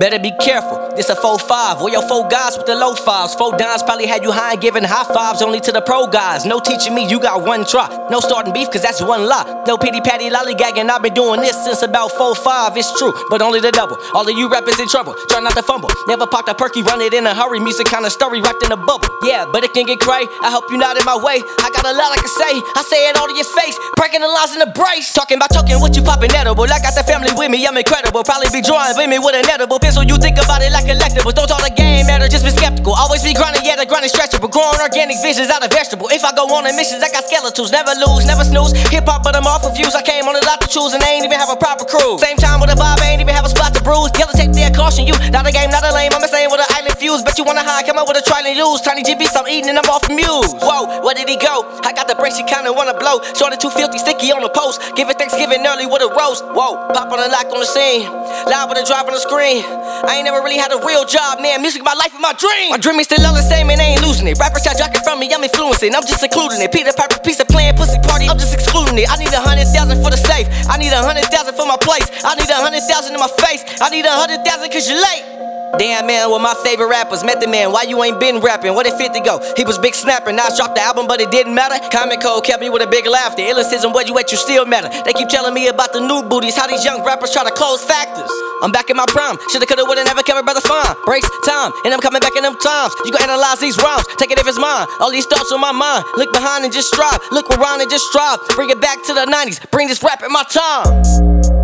Better be careful. This a 4-5. Where your four guys with the low fives. Four dimes probably had you high and giving high fives only to the pro guys. No teaching me, you got one try. No starting beef, cause that's one lie. No pity patty lollygagging. I've been doing this since about 4-5. It's true, but only the double. All of you rappers in trouble. Try not to fumble. Never popped a perky, run it in a hurry. Music kinda story wrapped in a bubble. Yeah, but it can get cray. I hope you not in my way. I got a lot I can say. I say it all to your face. Breaking the lines in the brace. Talking about choking, what you popping edible. I got the family with me, I'm incredible. Probably be drawing with me with an edible pencil. You think about it like collectibles. Don't talk the game matter, just be skeptical. Always be grinding, yeah, the grind is stretchable. Growing organic visions out of vegetable. If I go on a missions, I got skeletons. Never lose, never snooze. Hip hop, but I'm off of views. I came on a lot to choose, and they ain't even have a proper crew. Same time with a vibe, ain't even have a spot to bruise. Yellow take their caution, you. Not a game, not a lame. I'm saying with an island fuse. Bet you wanna high, come up with a try and lose. Tiny GB, I'm eating and I'm off muse. Whoa, where did he go? I got the brakes, she kinda wanna blow. Too filthy, sticky on the post. Give it Thanksgiving early with a roast. Whoa, pop on the lock on the scene. Live with a drive on the screen. I ain't never really had a real job, man. Music, my life, and my dream. My dream is still all the same, and I ain't losing it. Rappers try jocking from me, I'm influencing. I'm just including it. Peter Piper, piece of playing pussy party, I'm just excluding it. I need a hundred thousand for the safe. I need a hundred thousand for my place. I need a hundred thousand in my face. I need a hundred thousand cause you're late. Damn man, one of my favorite rappers, Method Man. Why you ain't been rapping? Where did 50 go? He was big snapping. Now dropped the album, but it didn't matter. Comment code kept me with a big laugh. The illicism, where you at, you still matter. They keep telling me about the new booties, how these young rappers try to close factors. I'm back in my prime. Shoulda, coulda, woulda, never kept my brother fine. Breaks time, and I'm coming back in them times. You can analyze these rhymes, take it if it's mine. All these thoughts on my mind. Look behind and just strive. Look around and just strive. Bring it back to the 90s. Bring this rap in my time.